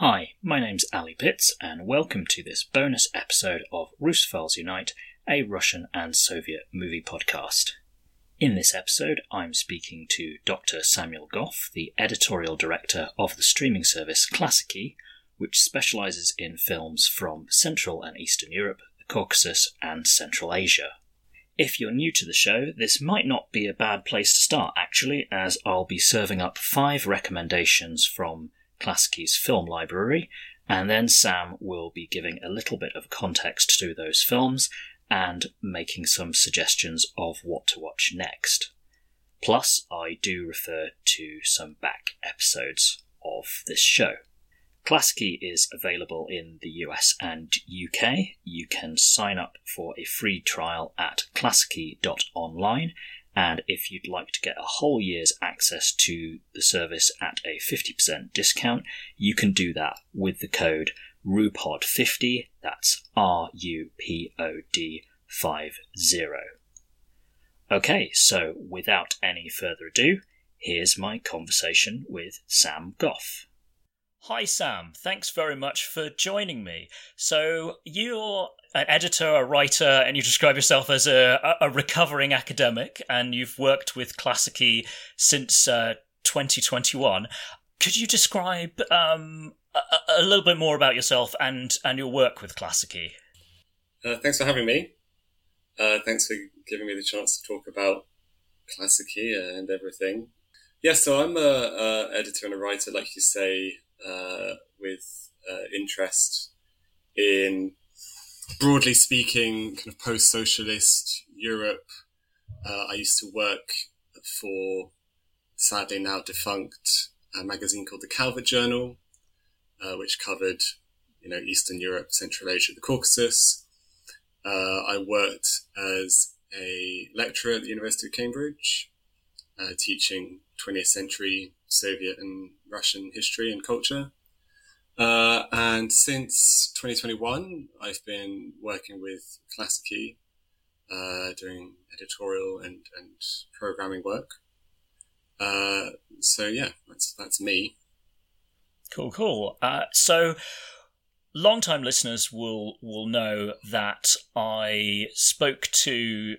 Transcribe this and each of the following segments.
Hi, my name's Ally Pitts, and welcome to this bonus episode of Russophiles Unite, a Russian and Soviet movie podcast. In this episode, I'm speaking to Dr. Samuel Goff, the editorial director of the streaming service Klassiki, which specializes in films from Central and Eastern Europe, the Caucasus, and Central Asia. If you're new to the show, this might not be a bad place to start, actually, as I'll be serving up five recommendations from Klassiki's film library, and then Sam will be giving a little bit of context to those films and making some suggestions of what to watch next. Plus, I do refer to some back episodes of this show. Klassiki is available in the US and UK. You can sign up for a free trial at klassiki.online and if you'd like to get a whole year's access to the service at a 50% discount, you can do that with the code RUPOD50. That's R U P O D 50. Okay, so without any further ado, here's my conversation with Sam Goff. Hi, Sam. Thanks very much for joining me. So, you're an editor, a writer, and you describe yourself as a, a recovering academic, and you've worked with Klassiki since uh, 2021. Could you describe um, a, a, little bit more about yourself and, and your work with Klassiki? Uh, thanks for having me. Uh, thanks for giving me the chance to talk about Klassiki and everything. Yeah, so I'm a, a editor and a writer, like you say, uh, with uh, interest in broadly speaking, kind of post-socialist Europe. Uh, I used to work for sadly now defunct a magazine called the Calvert Journal, uh, which covered you know Eastern Europe, Central Asia, the Caucasus. Uh, I worked as a lecturer at the University of Cambridge, uh, teaching 20th century Soviet and Russian history and culture. Uh, and since 2021, I've been working with Klassiki, uh, doing editorial and, and programming work. Uh, so yeah, that's that's me. Cool, cool. Uh, so, long-time listeners will will know that I spoke to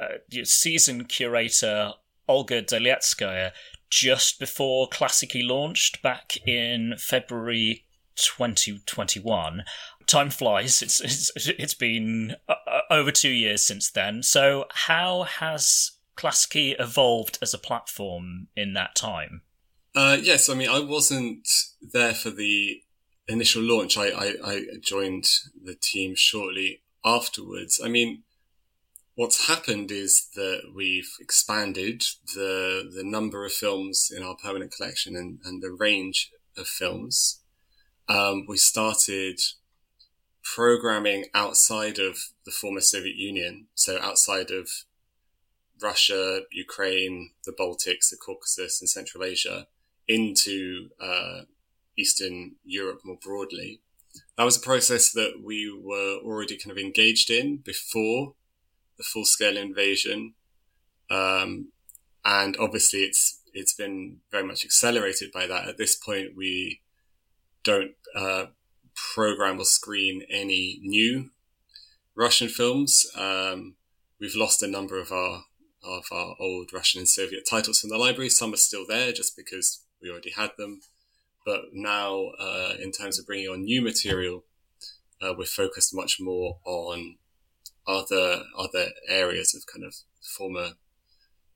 uh, season curator Olga Delietskaya just before Klassiki launched back in February 2021. Time flies. It's it's it's been uh, uh, over 2 years since then. So how has Klassiki evolved as a platform in that time? Uh, yes, I mean I wasn't there for the initial launch. I, I, I joined the team shortly afterwards. I mean, what's happened is that we've expanded the the number of films in our permanent collection and, and the range of films. Um, we started programming outside of the former Soviet Union, so outside of Russia, Ukraine, the Baltics, the Caucasus, and Central Asia, into uh, Eastern Europe more broadly. That was a process that we were already kind of engaged in before the full scale invasion. Um, and obviously it's, it's been very much accelerated by that. At this point, we don't, uh, program or screen any new Russian films. Um, we've lost a number of our, of our old Russian and Soviet titles from the library. Some are still there just because we already had them. But now, uh, in terms of bringing on new material, uh, we're focused much more on other other areas of kind of former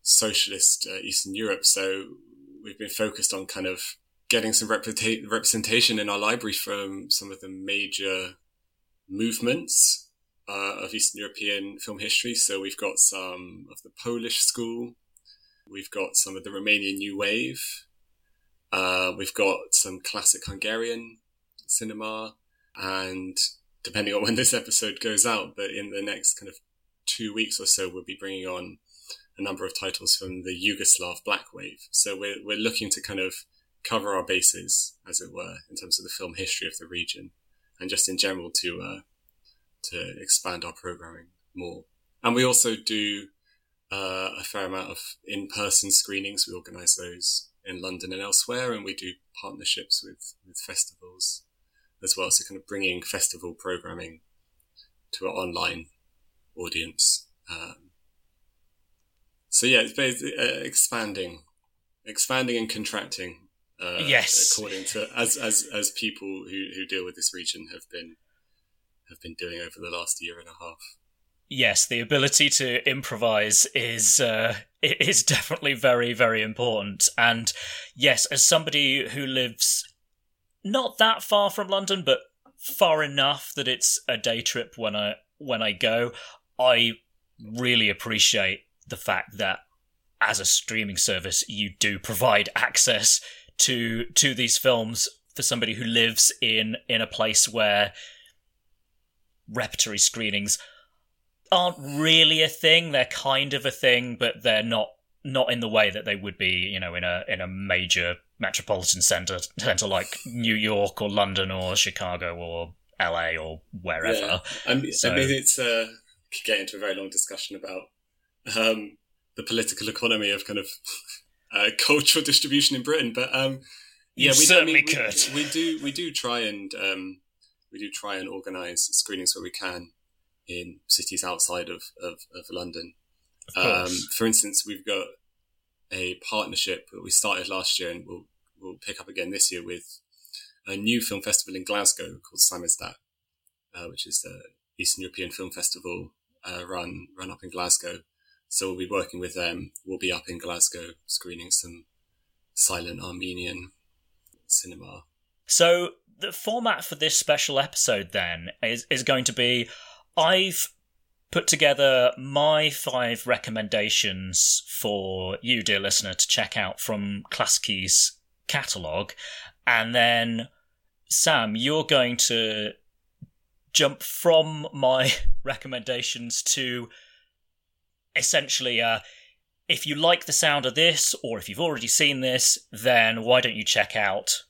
socialist uh, Eastern Europe. So we've been focused on kind of getting some representation in our library from some of the major movements uh, of Eastern European film history. So we've got some of the Polish school, we've got some of the Romanian New Wave, uh, we've got some classic Hungarian cinema, and depending on when this episode goes out, but in the next kind of two weeks or so, we'll be bringing on a number of titles from the Yugoslav Black Wave. So we're, we're looking to kind of cover our bases, as it were, in terms of the film history of the region and just in general to, uh, to expand our programming more. And we also do uh, a fair amount of in-person screenings. We organize those in London and elsewhere, and we do partnerships with with festivals as well. So kind of bringing festival programming to an online audience. Um, so yeah, it's, it's uh, expanding, expanding and contracting. Uh, yes, according to as as as people who who deal with this region have been have been doing over the last year and a half. Yes, the ability to improvise is uh, is definitely very very important. And yes, as somebody who lives not that far from London, but far enough that it's a day trip when I when I go, I really appreciate the fact that as a streaming service you do provide access to to these films for somebody who lives in in a place where repertory screenings aren't really a thing. They're kind of a thing, but they're not not in the way that they would be, you know, in a in a major metropolitan center center like New York or London or Chicago or LA or wherever. Yeah. I, mean, so, I mean, it's uh, could get into a very long discussion about um, the political economy of kind of uh, cultural distribution in Britain, but um, yeah, we certainly I mean, could. We, we, do we do try and um, we do try and organise screenings where we can in cities outside of of, of London. Of um, for instance, we've got a partnership that we started last year and we'll we'll pick up again this year with a new film festival in Glasgow called Samizdat, uh, which is the Eastern European Film Festival uh, run run up in Glasgow. So we'll be working with them. We'll be up in Glasgow screening some silent Armenian cinema. So the format for this special episode then is is going to be I've put together my five recommendations for you, dear listener, to check out from Klassiki's catalogue. And then, Sam, you're going to jump from my recommendations to essentially uh, if you like the sound of this, or if you've already seen this, then why don't you check out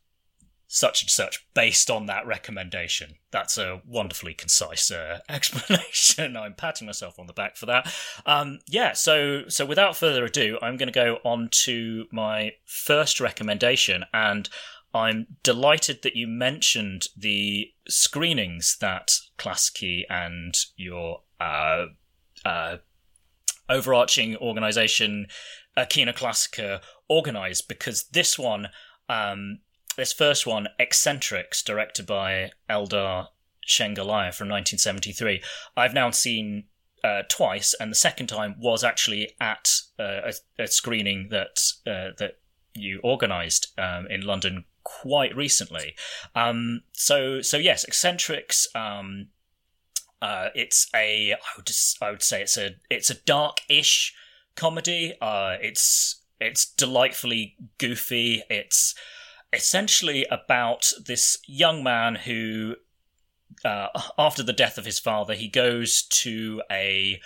such and such based on that recommendation. That's a wonderfully concise uh, explanation. I'm patting myself on the back for that. Um, yeah, so so without further ado, I'm going to go on to my first recommendation, and I'm delighted that you mentioned the screenings that Klassiki and your uh, uh, overarching organisation, Kino Klassika, organised because this one. Um, this first one, Eccentrics, directed by Eldar Shengalaya from 1973, I've now seen uh, twice, and the second time was actually at uh, a, a, screening that uh, that you organised um, in London quite recently. Um, so so yes, Eccentrics. Um, uh, it's a I would just, I would say it's a it's a dark-ish comedy. Uh, it's it's delightfully goofy. It's essentially about this young man who, uh, after the death of his father, he goes to a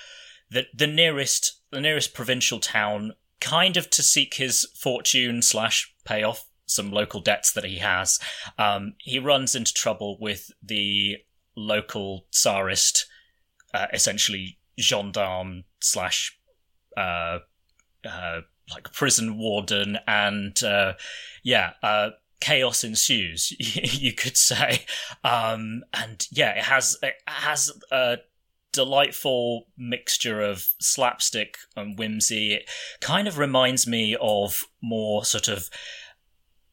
the the nearest the nearest provincial town, kind of to seek his fortune slash pay off some local debts that he has. Um, he runs into trouble with the local tsarist, uh, essentially gendarme slash uh, uh, like prison warden, and uh, yeah, uh, chaos ensues. You could say, um, and yeah, it has it has a delightful mixture of slapstick and whimsy. It kind of reminds me of more sort of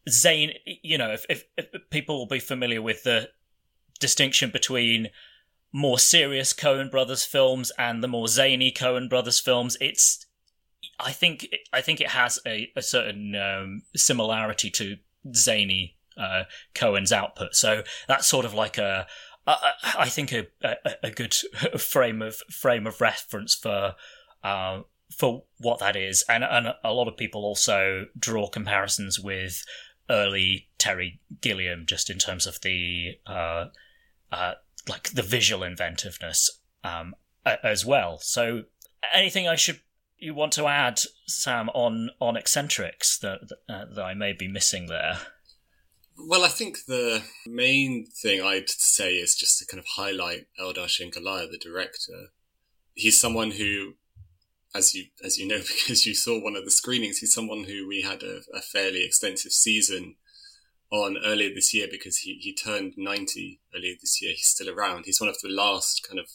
zane. You know, if, if, if people will be familiar with the distinction between more serious Coen Brothers films and the more zany Coen Brothers films, it's I think I think it has a, a certain um, similarity to zany uh, Coen's output. So that's sort of like a, a I think a, a, a good frame of frame of reference for uh, for what that is, and and a lot of people also draw comparisons with early Terry Gilliam, just in terms of the uh, uh, like the visual inventiveness um, as well. So anything I should you want to add, Sam, on on eccentrics that uh, that I may be missing there? Well, I think the main thing I'd say is just to kind of highlight Eldar Shengalaya, the director. He's someone who as you as you know because you saw one of the screenings, he's someone who we had a, a fairly extensive season on earlier this year because he, he turned 90 earlier this year. He's still around. He's one of the last kind of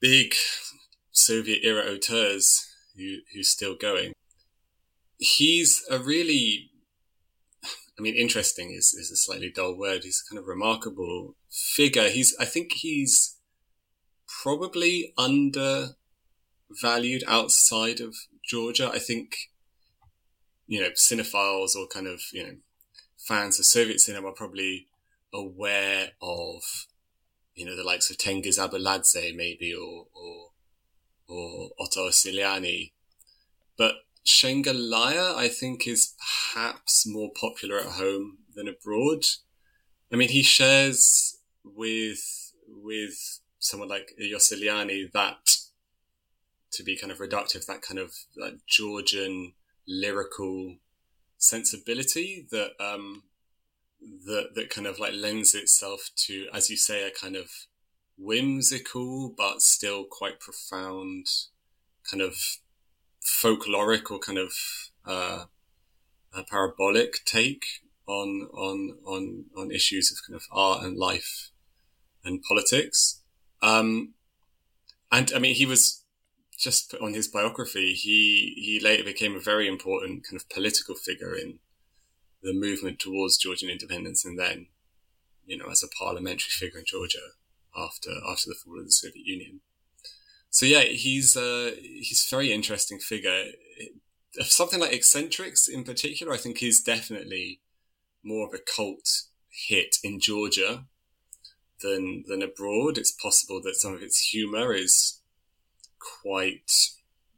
big Soviet era auteurs who, who's still going. He's a really, I mean, interesting is, is a slightly dull word. He's a kind of remarkable figure. He's, I think he's probably undervalued outside of Georgia. I think, you know, cinephiles or kind of, you know, fans of Soviet cinema are probably aware of, you know, the likes of Tengiz Abuladze maybe or, or, or Otar Iosseliani. But Shengalaya, I think, is perhaps more popular at home than abroad. I mean, he shares with, with someone like Iosseliani that, to be kind of reductive, that kind of like Georgian lyrical sensibility that um, that that kind of like lends itself to, as you say, a kind of whimsical but still quite profound kind of folkloric or kind of uh, parabolic take on on on on issues of kind of art and life and politics. Um, and I mean, he was just on his biography, he he later became a very important kind of political figure in the movement towards Georgian independence, and then, you know, as a parliamentary figure in Georgia after after the fall of the Soviet Union. So yeah, he's uh, he's a very interesting figure. Something like Eccentrics, in particular, I think is definitely more of a cult hit in Georgia than than abroad. It's possible that some of its humor is quite,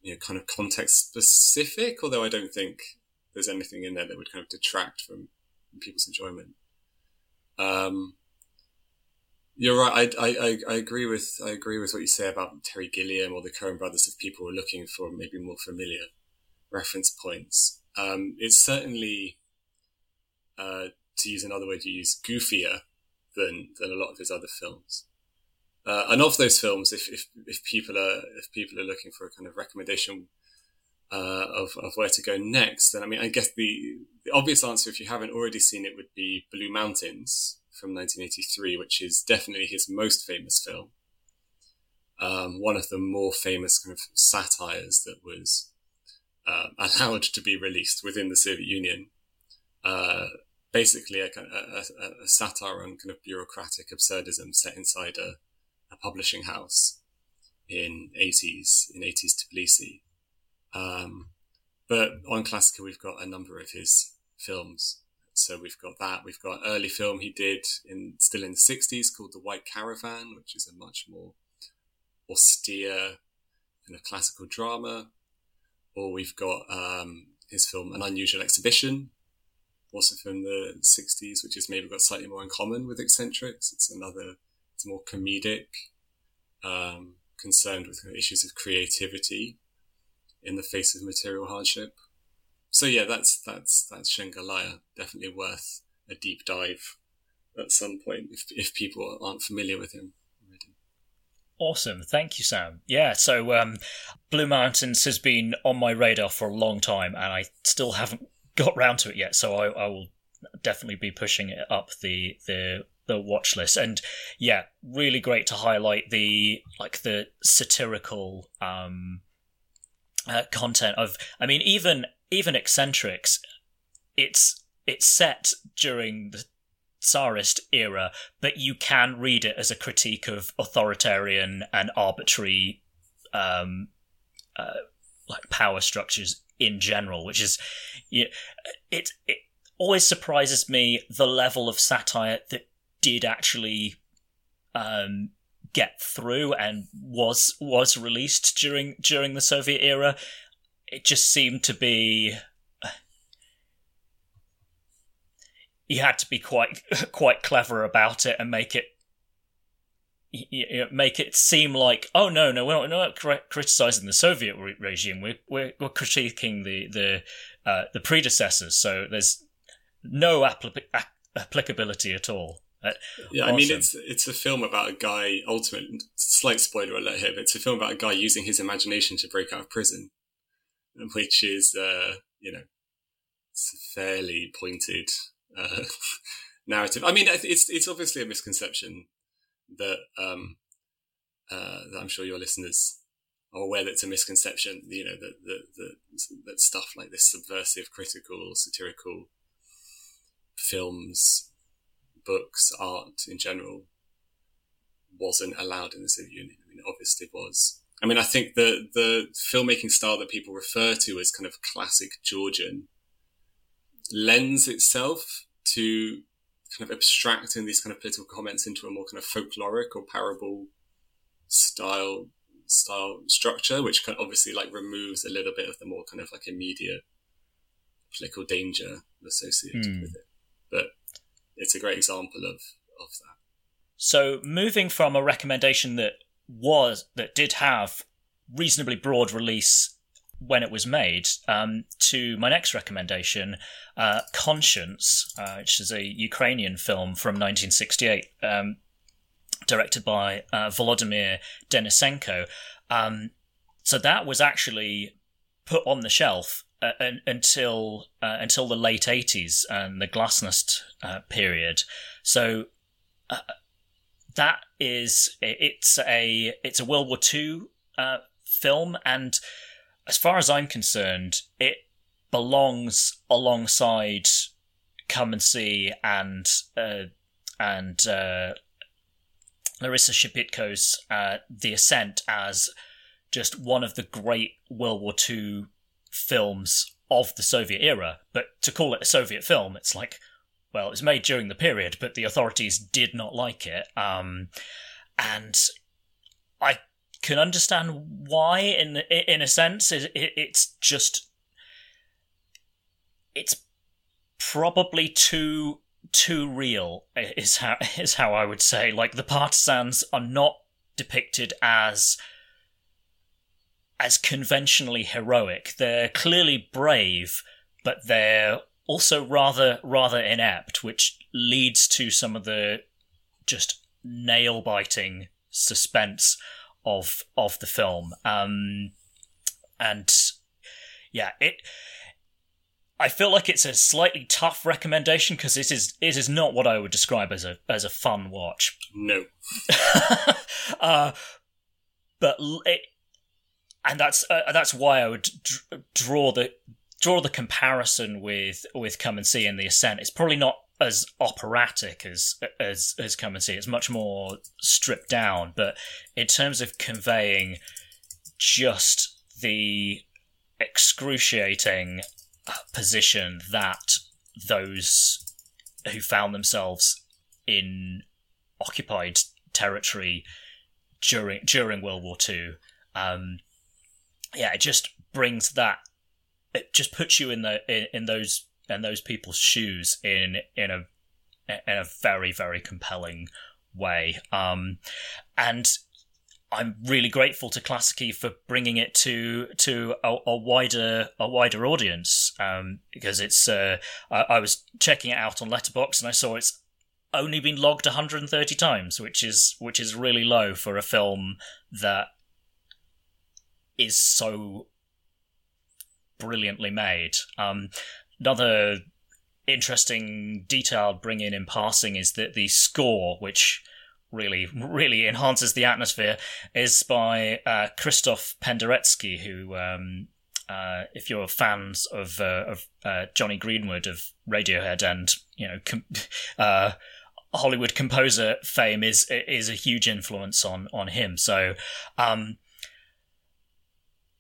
you know, kind of context specific, although I don't think there's anything in there that would kind of detract from, people's enjoyment. Um, you're right. I, I, I agree with I agree with what you say about Terry Gilliam or the Coen Brothers. If people are looking for maybe more familiar reference points, um, it's certainly, uh, to use another word you use, goofier than than a lot of his other films. Uh, and of those films, if, if, if people are if people are looking for a kind of recommendation uh, of of where to go next, then I mean, I guess the, the obvious answer, if you haven't already seen it, would be Blue Mountains from 1983, which is definitely his most famous film. Um, one of the more famous kind of satires that was uh, allowed to be released within the Soviet Union. Uh, basically, a, a, a, satire on kind of bureaucratic absurdism set inside a, a publishing house in 80s, in 80s Tbilisi. Um, but on Klassiki, we've got a number of his films. So we've got that. We've got an early film he did in still in the 60s called The White Caravan, which is a much more austere kind of classical drama. Or we've got um, his film An Unusual Exhibition, also from the 60s, which has maybe got slightly more in common with Eccentrics. It's another it's more comedic, um, concerned with issues of creativity in the face of material hardship. So yeah, that's that's that's Shengalaya. Definitely worth a deep dive at some point if if people aren't familiar with him. Awesome, thank you, Sam. Yeah, so um, Blue Mountains has been on my radar for a long time, and I still haven't got round to it yet. So I, I will definitely be pushing it up the the the watch list and yeah really great to highlight the like the satirical um uh, content of i mean even even eccentrics it's it's set during the tsarist era but you can read it as a critique of authoritarian and arbitrary um uh, like power structures in general which is yeah, it it always surprises me the level of satire that did actually um, get through and was was released during during the Soviet era. It just seemed to be you had to be quite quite clever about it and make it you know, make it seem like oh no no we're not, we're not criticizing the Soviet re- regime we're, we're we're critiquing the the uh, the predecessors so there's no appli- applicability at all Uh, yeah, awesome. I mean it's it's a film about a guy. Ultimate slight spoiler alert here, but it's a film about a guy using his imagination to break out of prison, which is uh, you know fairly pointed uh, narrative. I mean, it's it's obviously a misconception that um, uh, that I'm sure your listeners are aware that it's a misconception. You know that that that, that stuff like this subversive, critical, satirical films, books, art in general wasn't allowed in the Soviet Union. I mean, obviously was. I mean, I think the the filmmaking style that people refer to as kind of classic Georgian lends itself to kind of abstracting these kind of political comments into a more kind of folkloric or parable style style structure, which kind of obviously like removes a little bit of the more kind of like immediate political danger associated mm. with it. But it's a great example of of that. So moving from a recommendation that was that did have reasonably broad release when it was made um, to my next recommendation, uh, Conscience, uh, which is a Ukrainian film from 1968, um, directed by uh, Volodymyr Denisenko. Um, so that was actually put on the shelf uh, until uh, until the late 80s and the Glasnost uh, period. So that is it's a it's a World War II uh, film and as far as I'm concerned, it belongs alongside Come and See and uh, and uh, Larissa Shepitko's uh, The Ascent as just one of the great World War II films of the Soviet era. But to call it a Soviet film, it's like, well, it was made during the period, but the authorities did not like it. Um, and I can understand why in in a sense it, it, it's just it's probably too too real is how is how I would say like the partisans are not depicted as as conventionally heroic they're clearly brave but they're also rather rather inept which leads to some of the just nail biting suspense of of the film. Um, and yeah, it. I feel like it's a slightly tough recommendation because it is it is not what I would describe as a as a fun watch. No. uh, but it, and that's uh, that's why I would d- draw the draw the comparison with with Come and See in the Ascent. It's probably not as operatic as as as come and see. It's much more stripped down, but in terms of conveying just the excruciating uh, position that those who found themselves in occupied territory during during World War Two, um, yeah, it just brings that. It just puts you in the in, in those and those people's shoes in in a in a very very compelling way. Um, and I'm really grateful to Klassiki for bringing it to to a, a wider a wider audience um, because it's. Uh, I, I, was checking it out on Letterboxd and I saw it's only been logged 130 times, which is which is really low for a film that is so brilliantly made. Um, Another interesting detail I'll bring in in passing is that the score, which really really enhances the atmosphere, is by uh, Krzysztof Penderecki, who. Um, uh, if you're fans of uh, of uh, Jonny Greenwood of Radiohead and you know com- uh, Hollywood composer fame is is a huge influence on on him. So um,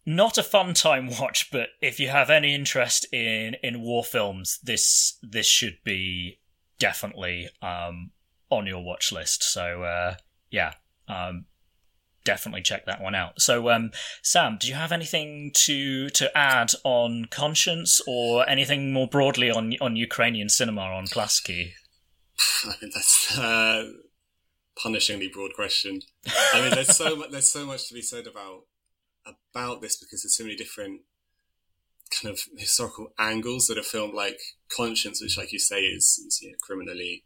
not a fun time watch, but if you have any interest in in war films, this this should be definitely um, on your watch list. So uh, yeah, um, definitely check that one out. So um, Sam, do you have anything to to add on Conscience or anything more broadly on on Ukrainian cinema on mean that's a punishingly broad question. I mean, there's so there's so much to be said about about this because there's so many different kind of historical angles that a film like Conscience, which, like you say, is, is you know, criminally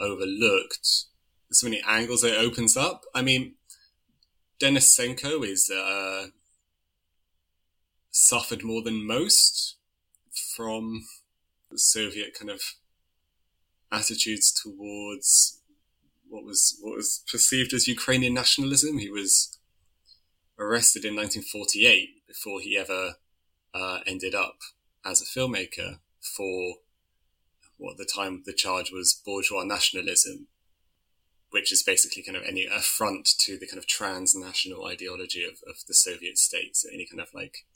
overlooked. There's so many angles that it opens up. I mean, Denisenko is uh, suffered more than most from the Soviet kind of attitudes towards what was what was perceived as Ukrainian nationalism. He was arrested in 1948 before he ever uh, ended up as a filmmaker for what at the time the charge was bourgeois nationalism, which is basically kind of any affront to the kind of transnational ideology of, of the Soviet states, any kind of like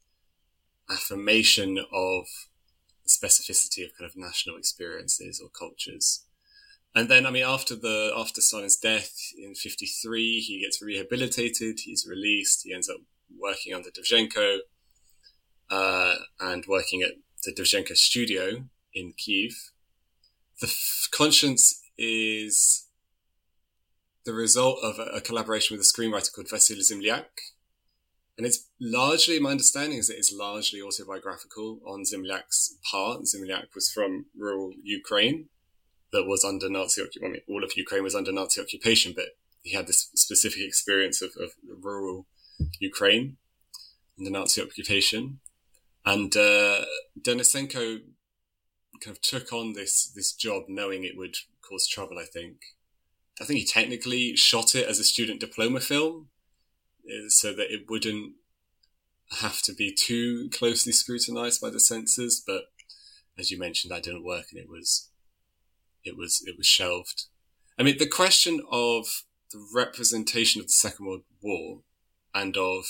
affirmation of the specificity of kind of national experiences or cultures. And then, I mean, after the after Stalin's death in '53, he gets rehabilitated. He's released. He ends up working under Dovzhenko uh, and working at the Dovzhenko studio in Kiev. The f- conscience is the result of a, a, collaboration with a screenwriter called Vasily Zemlyak. And it's largely, my understanding is that it's largely autobiographical on Zemlyak's part. Zemlyak was from rural Ukraine that was under Nazi occupation. I mean, all of Ukraine was under Nazi occupation, but he had this specific experience of, of rural Ukraine under Nazi occupation. And uh, Denisenko kind of took on this this job knowing it would cause trouble. I think. I think he technically shot it as a student diploma film, uh, so that it wouldn't have to be too closely scrutinized by the censors. But as you mentioned, that didn't work, and it was it was it was shelved. I mean, the question of the representation of the Second World War and of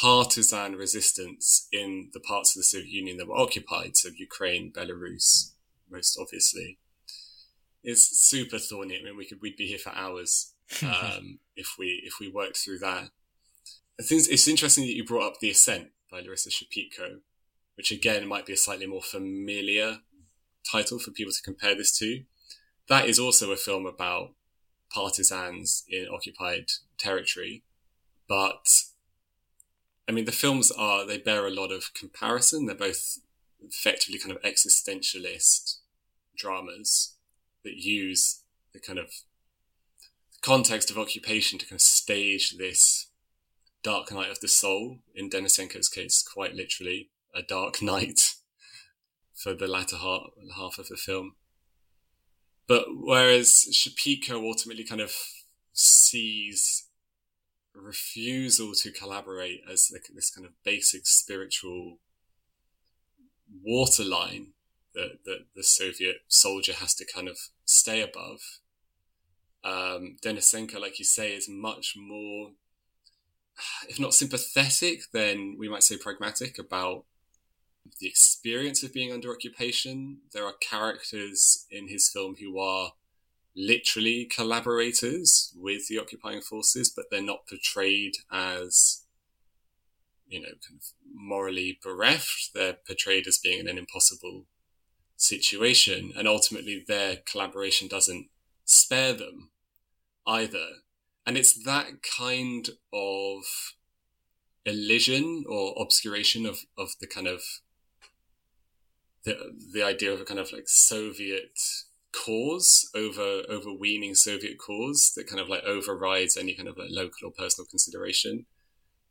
partisan resistance in the parts of the Soviet Union that were occupied, so Ukraine, Belarus, most obviously, is super thorny. I mean, we could we'd be here for hours um, if we if we worked through that. I think it's interesting that you brought up The Ascent by Larissa Shepitko, which again might be a slightly more familiar title for people to compare this to. That is also a film about partisans in occupied territory, but I mean, the films are, they bear a lot of comparison. They're both effectively kind of existentialist dramas that use the kind of context of occupation to kind of stage this dark night of the soul. In Denisenko's case, quite literally, a dark night for the latter half, half of the film. But whereas Shepitko ultimately kind of sees refusal to collaborate as this kind of basic spiritual waterline that, that the Soviet soldier has to kind of stay above. Um, Denisenko, like you say, is much more, if not sympathetic, then we might say pragmatic about the experience of being under occupation. There are characters in his film who are literally collaborators with the occupying forces, but they're not portrayed as, you know, kind of morally bereft. They're portrayed as being in an impossible situation. And ultimately, their collaboration doesn't spare them either. And it's that kind of elision or obscuration of, of the kind of the, the idea of a kind of like Soviet cause over overweening Soviet cause that kind of like overrides any kind of like local or personal consideration.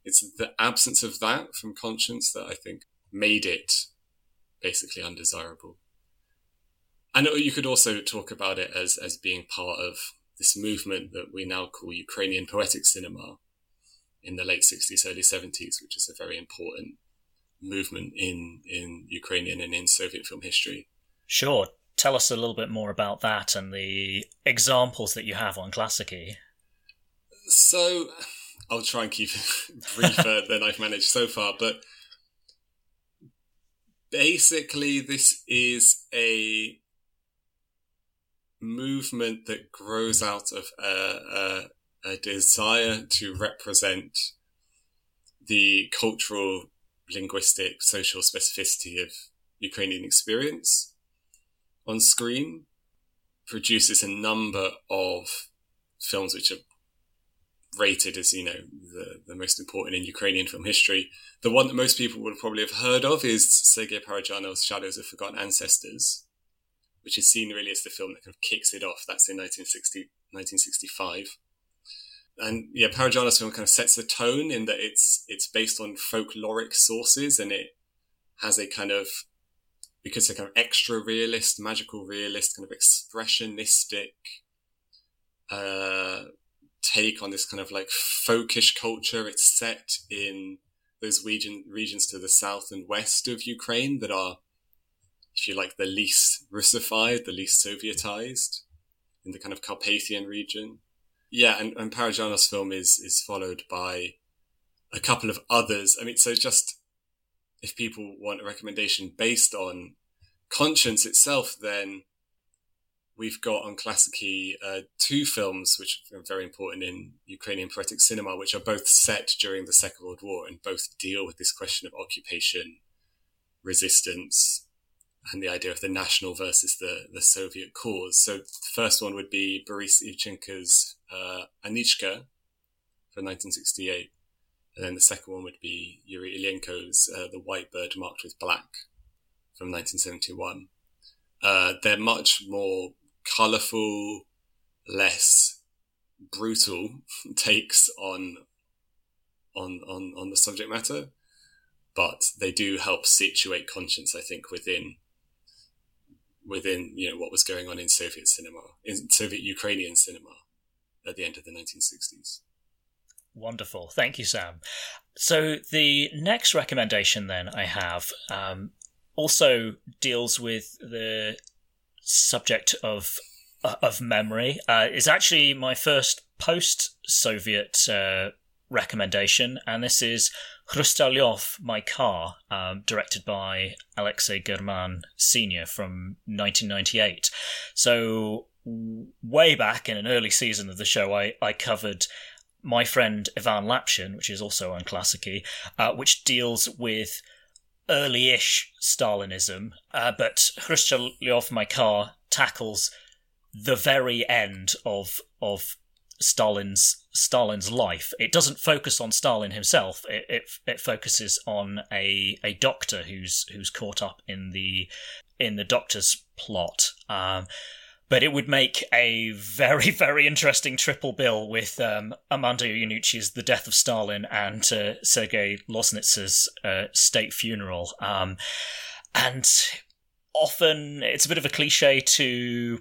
It's the absence of that from conscience that I think made it basically undesirable. And you could also talk about it as as being part of this movement that we now call Ukrainian poetic cinema in the late 60s, early 70s, which is a very important movement in in Ukrainian and in Soviet film history. Sure tell us a little bit more about that and the examples that you have on Klassiki. So, I'll try and keep it briefer than I've managed so far, but basically, this is a movement that grows out of a, a, a desire to represent the cultural, linguistic, social specificity of Ukrainian experience on screen produces a number of films which are rated as you know the, the most important in Ukrainian film history. The one that most people would probably have heard of is Sergei Parajanov's Shadows of Forgotten Ancestors, which is seen really as the film that kind of kicks it off. That's in 1960, 1965. And yeah, Parajanov's film kind of sets the tone in that it's it's based on folkloric sources and it has a kind of because it's a kind of extra realist, magical realist, kind of expressionistic uh, take on this kind of like folkish culture. It's set in those region, regions to the south and west of Ukraine that are, if you like, the least Russified, the least Sovietized in the kind of Carpathian region. Yeah, and, and Parajanov's film is, is followed by a couple of others. I mean, so just if people want a recommendation based on conscience itself, then we've got on Klassiki uh, two films which are very important in Ukrainian poetic cinema, which are both set during the Second World War and both deal with this question of occupation, resistance, and the idea of the national versus the, the Soviet cause. So the first one would be Boris Ivchenko's uh, Anichka from 1968. And then the second one would be Yuri Ilyenko's uh, The White Bird Marked with Black from 1971. Uh, they're much more colorful, less brutal takes on on on on the subject matter, but they do help situate conscience. I think within within you know what was going on in Soviet cinema, in Soviet Ukrainian cinema at the end of the 1960s. Wonderful, thank you, Sam. So the next recommendation then I have um, also deals with the subject of uh, of memory uh, is actually my first post-Soviet uh, recommendation, and this is Hrustalyov, My Car, um, directed by Alexei German Sr. from 1998. So, way back in an early season of the show, I, I covered my friend Ivan Lapshin, which is also on Klassiki, uh, which deals with early-ish Stalinism, uh, but Hrustalyov, My Car tackles the very end of of Stalin's Stalin's life. It doesn't focus on Stalin himself. It it, it focuses on a a doctor who's who's caught up in the in the doctor's plot. Um, but it would make a very, very interesting triple bill with um, Armando Iannucci's The Death of Stalin and uh, Sergei Loznitsa's uh, State Funeral. Um, and often it's a bit of a cliche to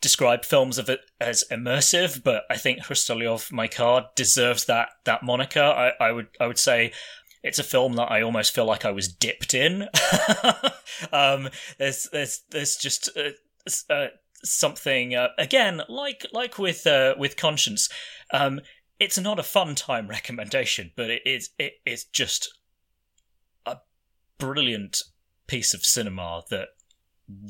describe films of it as immersive, but I think Hrustalyov, My Car, deserves that that moniker. I, I would I would say it's a film that I almost feel like I was dipped in. um, there's there's there's just uh, uh, something uh, again like like with uh, with conscience um, it's not a fun time recommendation but it is it is just a brilliant piece of cinema that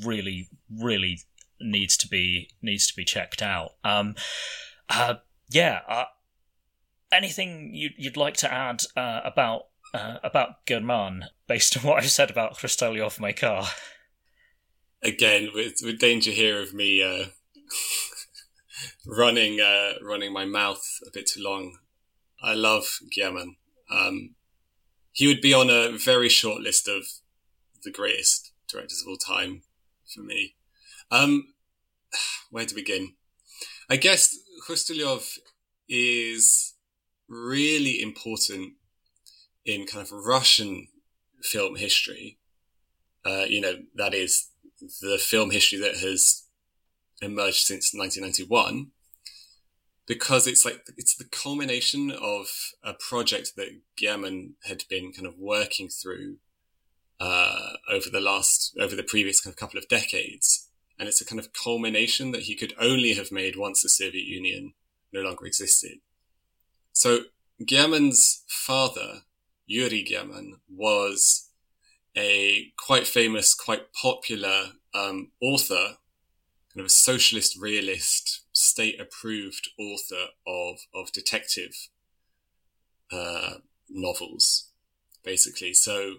really really needs to be needs to be checked out um, uh, yeah uh, anything you'd, you'd like to add uh, about uh, about German based on what I've said about Hrustalyov my car again with with danger here of me uh, running uh, running my mouth a bit too long. I love German. Um, he would be on a very short list of the greatest directors of all time for me. Um, where to begin? I guess Hrustalyov is really important in kind of Russian film history. Uh, you know, that is the film history that has emerged since 1991 because it's like it's the culmination of a project that German had been kind of working through uh, over the last over the previous kind of couple of decades, and it's a kind of culmination that he could only have made once the Soviet Union no longer existed. So German's father, Yuri German, was a quite famous, quite popular um, author, kind of a socialist realist, state approved author of of detective uh, novels, basically. So,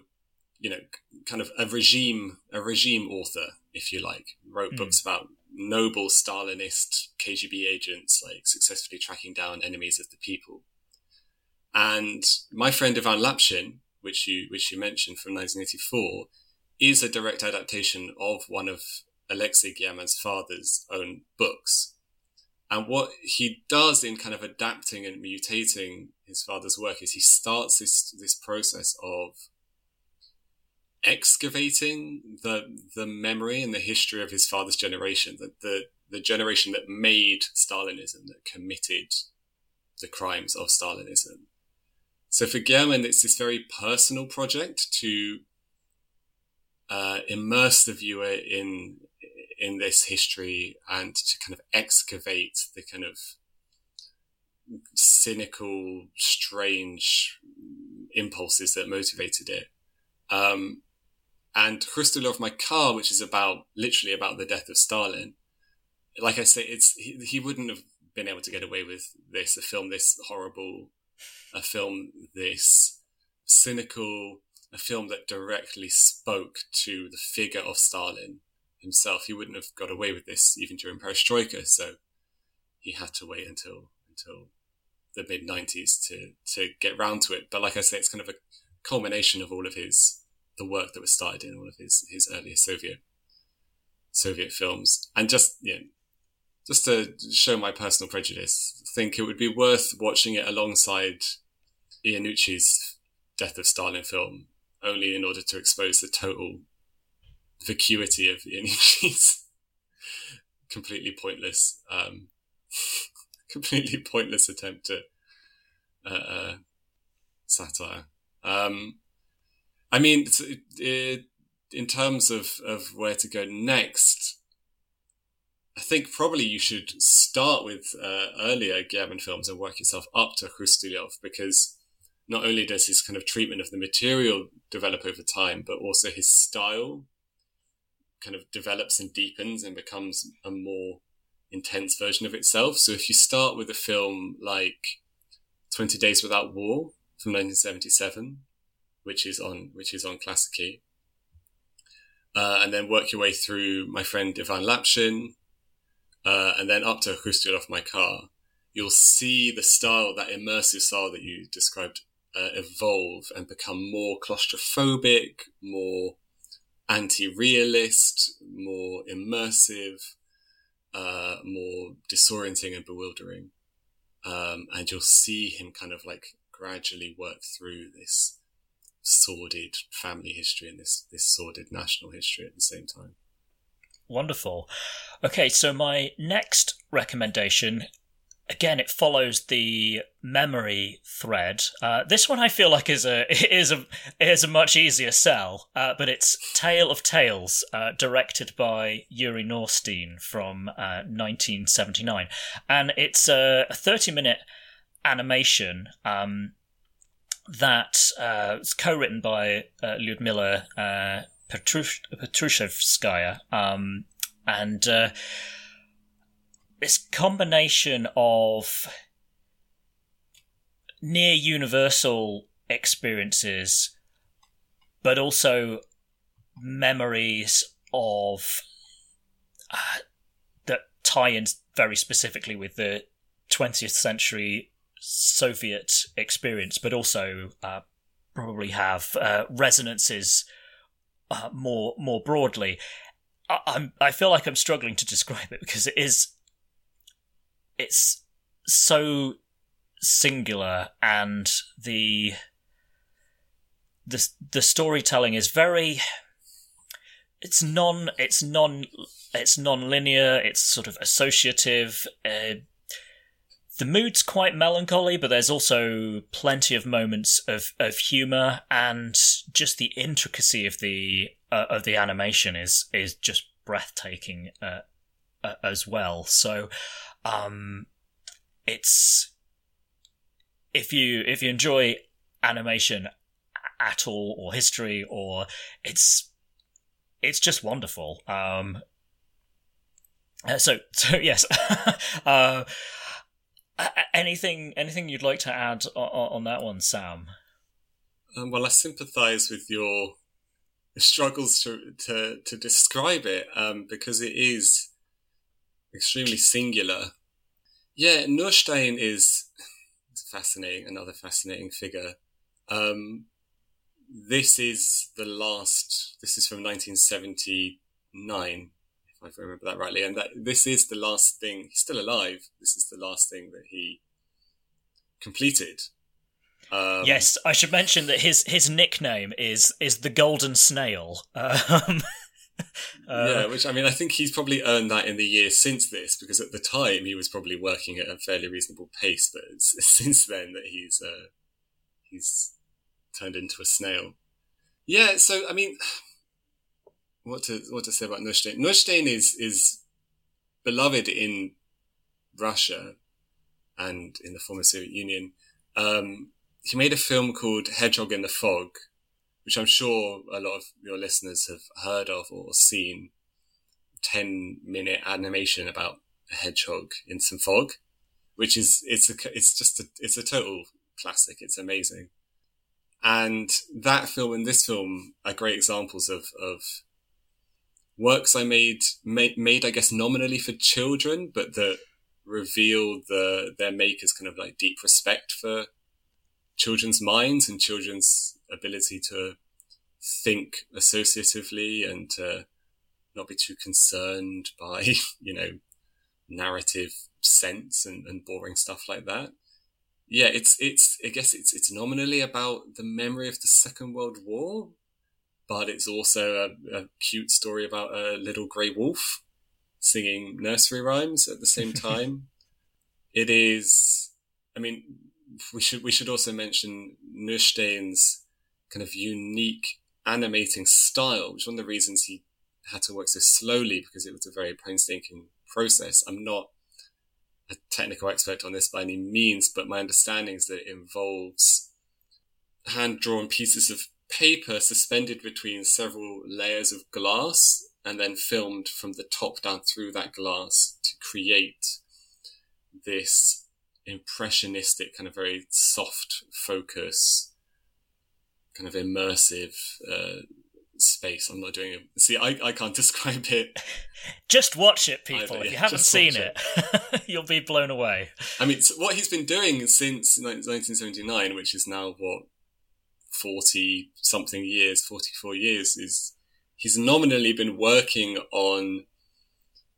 you know, kind of a regime a regime author, if you like, wrote mm. books about noble Stalinist KGB agents, like successfully tracking down enemies of the people. And my friend Ivan Lapshin, which you which you mentioned from 1984, is a direct adaptation of one of Alexei German's father's own books. And what he does in kind of adapting and mutating his father's work is he starts this this process of excavating the the memory and the history of his father's generation, the the, the generation that made Stalinism, that committed the crimes of Stalinism. So for German, it's this very personal project to uh, immerse the viewer in in this history and to kind of excavate the kind of cynical, strange impulses that motivated it. Um, and Khrustalyov My Car, which is about literally about the death of Stalin. Like I say, it's he, he wouldn't have been able to get away with this, a film this horrible, a film this cynical, a film that directly spoke to the figure of Stalin himself. He wouldn't have got away with this even during Perestroika, so he had to wait until until the mid '90s to to get round to it. But like I say, it's kind of a culmination of all of his the work that was started in all of his his earlier Soviet Soviet films, and just yeah, just to show my personal prejudice, think it would be worth watching it alongside Iannucci's Death of Stalin film, only in order to expose the total vacuity of Iannucci's completely pointless, um, completely pointless attempt at uh, uh, satire. Um, I mean, it, it, in terms of, of where to go next, I think probably you should start with uh, earlier German films and work yourself up to Khrustalyov because not only does his kind of treatment of the material develop over time, but also his style kind of develops and deepens and becomes a more intense version of itself. So if you start with a film like 20 Days Without War from 1977, which is on, which is on Klassiki, uh, and then work your way through my friend Ivan Lapshin, uh, and then up to Khrustalyov My Car, you'll see the style, that immersive style that you described, uh, evolve and become more claustrophobic, more anti-realist, more immersive, uh, more disorienting and bewildering. Um, and you'll see him kind of like gradually work through this sordid family history and this, this sordid national history at the same time. Wonderful. Okay, so my next recommendation again, it follows the memory thread. Uh, this one I feel like is a is a is a much easier sell, uh, but it's Tale of Tales, uh, directed by Yuri Norstein from 1979, uh, and it's a, a 30 minute animation. Um, that uh, is co-written by uh, Lyudmila uh, Petrushevskaya, um, and this combination of near universal experiences, but also memories of uh, that tie in very specifically with the 20th century Soviet experience, but also uh, probably have uh, resonances uh, more more broadly. I, I'm I feel like I'm struggling to describe it because it is it's so singular and the the the storytelling is very it's non it's non it's non-linear it's sort of associative uh, the mood's quite melancholy but there's also plenty of moments of of humor and just the intricacy of the uh, of the animation is is just breathtaking uh, uh as well so um, it's if you if you enjoy animation at all or history or it's it's just wonderful. Um, uh, so so yes. anything anything you'd like to add on, on that one, Sam? Um, well, I sympathise with your struggles to to to describe it um, because it is extremely singular. Yeah, Norstein is fascinating, another fascinating figure. Um, this is the last, this is from 1979, if I remember that rightly. And that this is the last thing, he's still alive. This is the last thing that he completed. Um, yes, I should mention that his his nickname is is the Golden Snail. Um, uh, yeah, which I mean, I think he's probably earned that in the years since this, because at the time he was probably working at a fairly reasonable pace, but it's, it's since then that he's uh, he's turned into a snail. Yeah, so I mean, what to what to say about Norstein? Norstein is is beloved in Russia and in the former Soviet Union. Um, he made a film called Hedgehog in the Fog, which I'm sure a lot of your listeners have heard of or seen. 10 minute animation about a hedgehog in some fog, which is, it's a, it's just a, it's a total classic. It's amazing. And that film and this film are great examples of, of works I made, made, made, I guess, nominally for children, but that reveal the, their makers kind of like deep respect for children's minds and children's ability to think associatively and to not be too concerned by, you know, narrative sense and, and boring stuff like that. Yeah, it's it's I guess it's it's nominally about the memory of the Second World War, but it's also a, a cute story about a little grey wolf singing nursery rhymes at the same time. it is, I mean, we should we should also mention Norstein's kind of unique animating style, which is one of the reasons he had to work so slowly because it was a very painstaking process. I'm not a technical expert on this by any means, but my understanding is that it involves hand drawn pieces of paper suspended between several layers of glass and then filmed from the top down through that glass to create this impressionistic kind of very soft focus kind of immersive uh, space. I'm not doing it. See, I, I can't describe it. Just watch it, people. Either, if you haven't seen it, it. you'll be blown away. I mean, what he's been doing since 1979, which is now what 40 something years, 44 years, is he's nominally been working on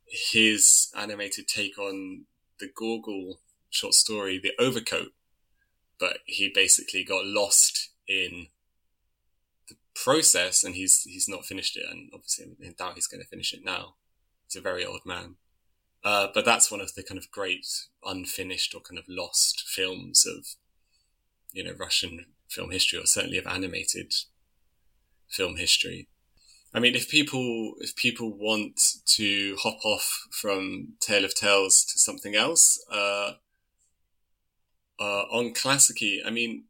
his animated take on the Gogol short story, The Overcoat, but he basically got lost in the process, and he's he's not finished it, and obviously I doubt he's going to finish it now. He's a very old man. Uh, but that's one of the kind of great unfinished or kind of lost films of, you know, Russian film history, or certainly of animated film history. I mean, if people if people want to hop off from Tale of Tales to something else, uh, uh, on Klassiki, I mean,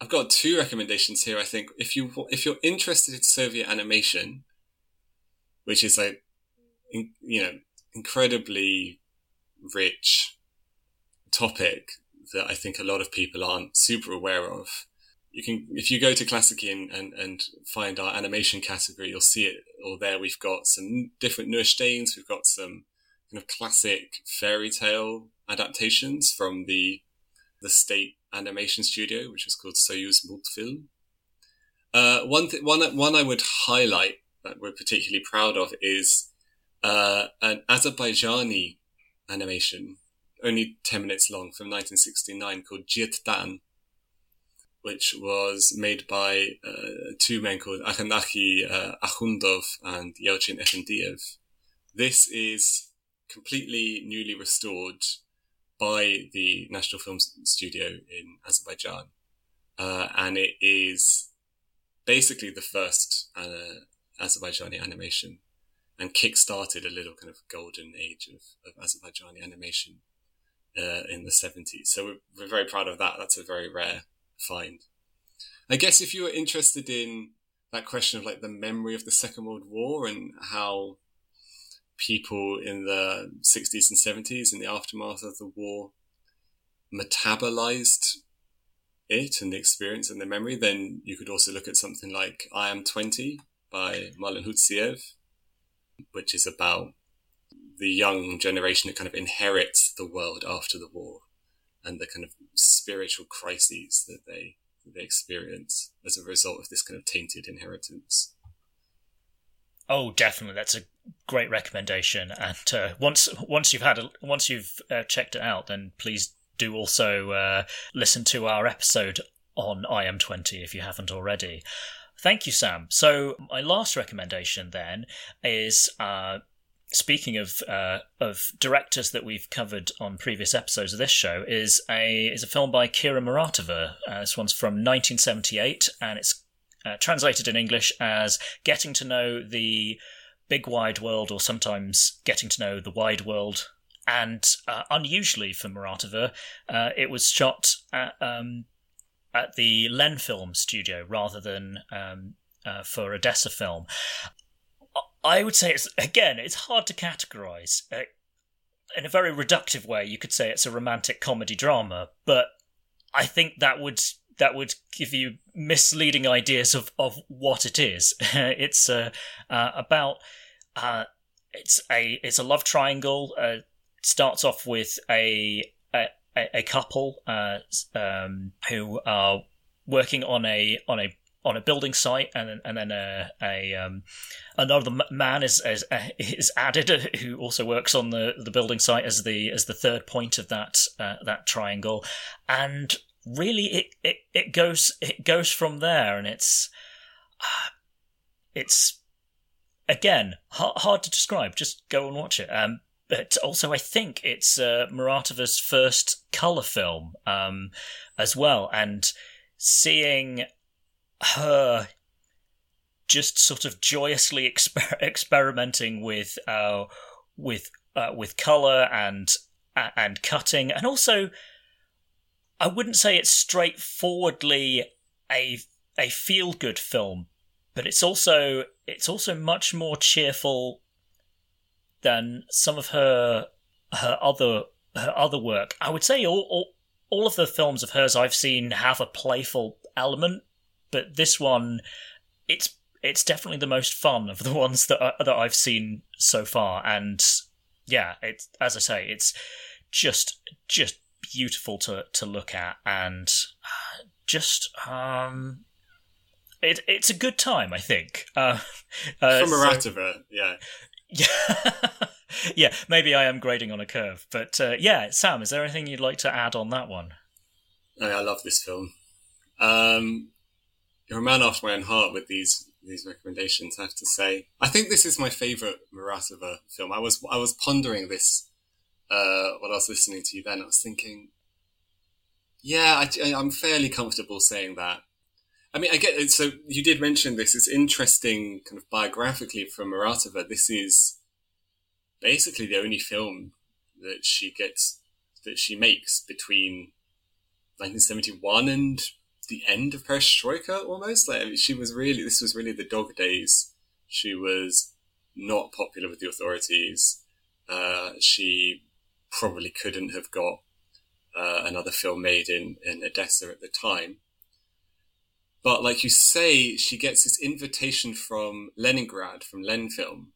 I've got two recommendations here. I think if you if you're interested in Soviet animation, which is like in, you know incredibly rich topic that I think a lot of people aren't super aware of. You can if you go to Klassiki and, and, and find our animation category, you'll see it. Or there we've got some different Norsteins. We've got some kind of classic fairy tale adaptations from the the state animation studio, which is called Soyuz Multfilm. Uh, one, th- one, one I would highlight that we're particularly proud of is uh, an Azerbaijani animation, only 10 minutes long, from 1969 called Jirtdan, which was made by uh, two men called Akhanakhi uh, Akhundov and Yelchin Efendiev. This is completely newly restored by the National Film Studio in Azerbaijan. Uh, and it is basically the first uh, Azerbaijani animation and kick-started a little kind of golden age of, of Azerbaijani animation uh, in the 70s. So we're, we're very proud of that. That's a very rare find. I guess if you were interested in that question of like the memory of the Second World War and how people in the 60s and 70s in the aftermath of the war metabolized it and the experience and the memory, then you could also look at something like I Am 20 by Marlen Khutsiev, which is about the young generation that kind of inherits the world after the war and the kind of spiritual crises that they, that they experience as a result of this kind of tainted inheritance. Oh, definitely. That's a great recommendation. And uh, once once you've had a, once you've uh, checked it out, then please do also uh, listen to our episode on IM20 if you haven't already. Thank you, Sam. So my last recommendation then is uh, speaking of uh, of directors that we've covered on previous episodes of this show is a is a film by Kira Muratova. Uh, this one's from 1978, and it's uh, translated in English as "Getting to Know the Big Wide World," or sometimes "Getting to Know the Wide World." And uh, unusually for Muratova, uh, it was shot at, um, at the Len Film Studio rather than um, uh, for Odessa Film. I would say it's again, it's hard to categorize. Uh, in a very reductive way, you could say it's a romantic comedy drama, but I think that would that would give you misleading ideas of, of what it is. it's uh, uh, about uh, it's a it's a love triangle. Uh, starts off with a a, a couple uh, um, who are working on a on a on a building site, and then, and then a, a um, another man is, is is added who also works on the, the building site as the as the third point of that uh, that triangle, and really it, it it goes it goes from there, and it's uh, it's again hard, hard to describe. Just go and watch it. Um, but also I think it's uh, Muratova's first color film um, as well, and seeing her just sort of joyously exper- experimenting with uh, with uh, with color and uh, and cutting, and also I wouldn't say it's straightforwardly a a feel good film, but it's also it's also much more cheerful than some of her her other her other work. I would say all, all all of the films of hers I've seen have a playful element but this one, it's it's definitely the most fun of the ones that I, that I've seen so far, and yeah, it's as I say, it's just just beautiful to to look at, and just um, it it's a good time, I think. Uh, uh, From Muratova, so, yeah. Yeah, yeah. Maybe I am grading on a curve, but uh, yeah, Sam, is there anything you'd like to add on that one? I love this film. Um, you're a man after my own heart with these these recommendations. I have to say, I think this is my favorite Muratova film. I was I was pondering this uh, while I was listening to you. Then I was thinking, yeah, I, I'm fairly comfortable saying that. I mean, I get. So you did mention this. It's interesting, kind of biographically for Muratova. This is basically the only film that she gets that she makes between 1971 and the end of Perestroika almost. Like I mean, she was really this was really the dog days. She was not popular with the authorities. Uh, she probably couldn't have got uh, another film made in in Odessa at the time. But like you say, she gets this invitation from Leningrad, from Lenfilm,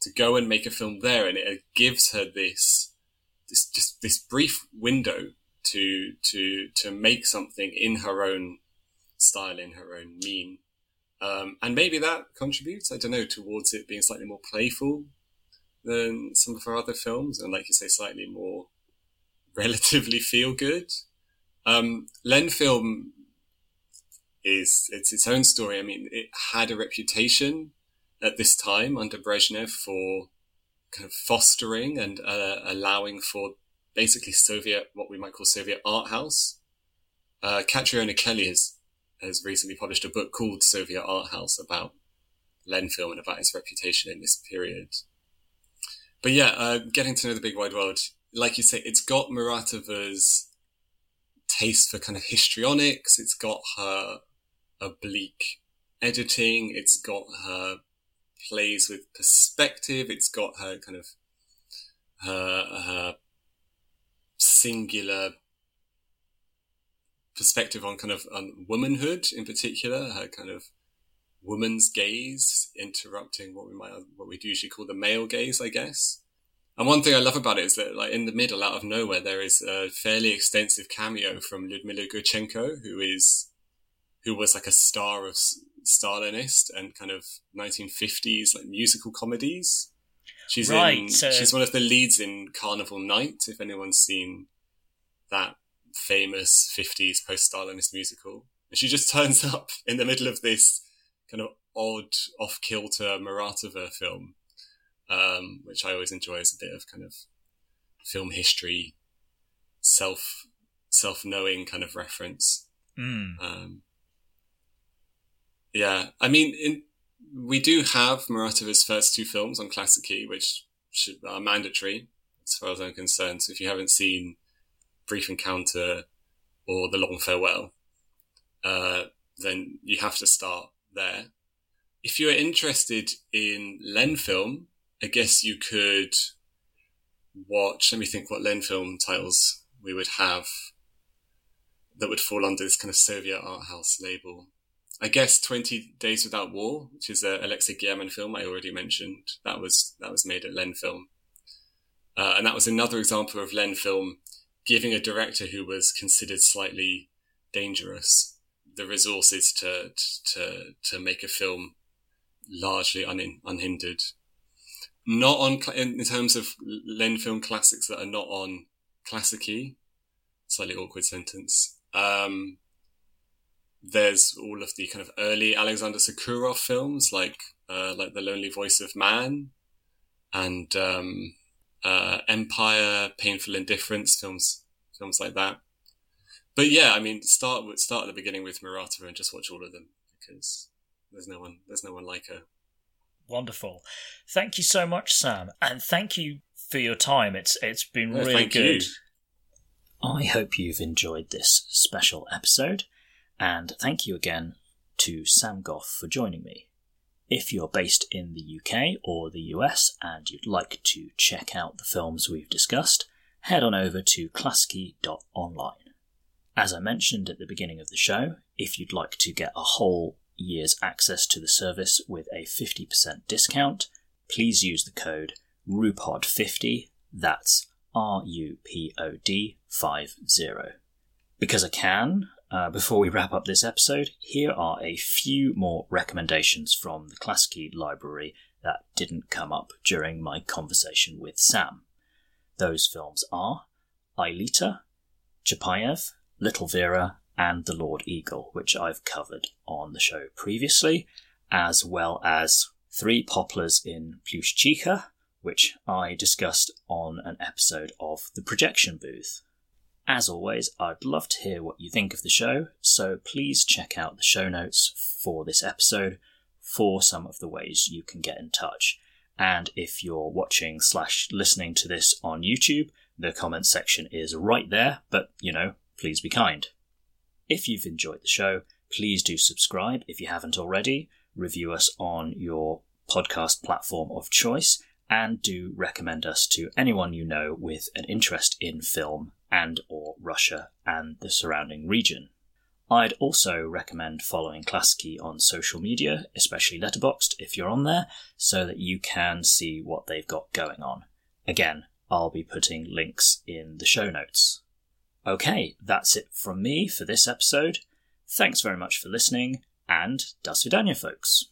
to go and make a film there, and it gives her this this just this brief window to to to make something in her own style, in her own mean. Um, and maybe that contributes, I don't know, towards it being slightly more playful than some of her other films, and like you say, slightly more relatively feel good. Um, Len film is it's its own story. I mean, it had a reputation at this time under Brezhnev for kind of fostering and uh, allowing for basically Soviet, what we might call Soviet art house. Uh, Kelly has, has recently published a book called Soviet Art House about Len film and about its reputation in this period. But yeah, uh, getting to know the big wide world, like you say, it's got Muratova's taste for kind of histrionics. It's got her oblique editing. It's got her plays with perspective. It's got her kind of her, her singular perspective on kind of on womanhood in particular, her kind of woman's gaze interrupting what we might what we'd usually call the male gaze, I guess. And one thing I love about it is that, like in the middle, out of nowhere, there is a fairly extensive cameo from Ludmila Gurchenko, who is who was like a star of Stalinist and kind of 1950s like musical comedies. She's Right, in. so- She's one of the leads in Carnival Night. If anyone's seen that famous '50s post-Stalinist musical, and she just turns up in the middle of this kind of odd, off-kilter Muratova film, um, which I always enjoy as a bit of kind of film history, self self-knowing kind of reference. Mm. Um, yeah, I mean, in, we do have Muratova's first two films on Klassiki, which should, are mandatory as far as I'm concerned. So if you haven't seen Brief Encounter or The Long Farewell, uh, then you have to start there. If you're interested in Len film, I guess you could watch. Let me think what Len film titles we would have that would fall under this kind of Soviet art house label. I guess Twenty Days Without War, which is a Alexei German film I already mentioned. That was that was made at Len Film, uh, and that was another example of Len Film giving a director who was considered slightly dangerous the resources to to to make a film largely un, unhindered. Not on in, in terms of Len Film classics that are not on Klassiki. Slightly awkward sentence. Um, there's all of the kind of early Alexander Sokurov films, like uh, like The Lonely Voice of Man, and um, uh, Empire, Painful Indifference, films films like that. But yeah, I mean, start with start at the beginning with Muratova and just watch all of them because there's no one there's no one like her. Wonderful. Thank you so much, Sam, and thank you for your time. It's it's been No, really thank good. you. I hope you've enjoyed this special episode, and thank you again to Sam Goff for joining me. If you're based in the UK or the US and you'd like to check out the films we've discussed, head on over to klassiki.online. As I mentioned at the beginning of the show, if you'd like to get a whole year's access to the service with a 50% discount, please use the code RUPOD50. That's R U P O D 50. Because I can, uh, before we wrap up this episode, here are a few more recommendations from the Klassiki library that didn't come up during my conversation with Sam. Those films are Aelita, Chapayev, Little Vera, and The Lord Eagle, which I've covered on the show previously, as well as Three Poplars in Plyushchikha, which I discussed on an episode of The Projection Booth. As always, I'd love to hear what you think of the show, so please check out the show notes for this episode for some of the ways you can get in touch. And if you're watching slash listening to this on YouTube, the comment section is right there, but you know, please be kind. If you've enjoyed the show, please do subscribe if you haven't already, review us on your podcast platform of choice, and do recommend us to anyone you know with an interest in film and or Russia and the surrounding region. I'd also recommend following Klassiki on social media, especially Letterboxd if you're on there, so that you can see what they've got going on. Again, I'll be putting links in the show notes. Okay, that's it from me for this episode. Thanks very much for listening, and das folks.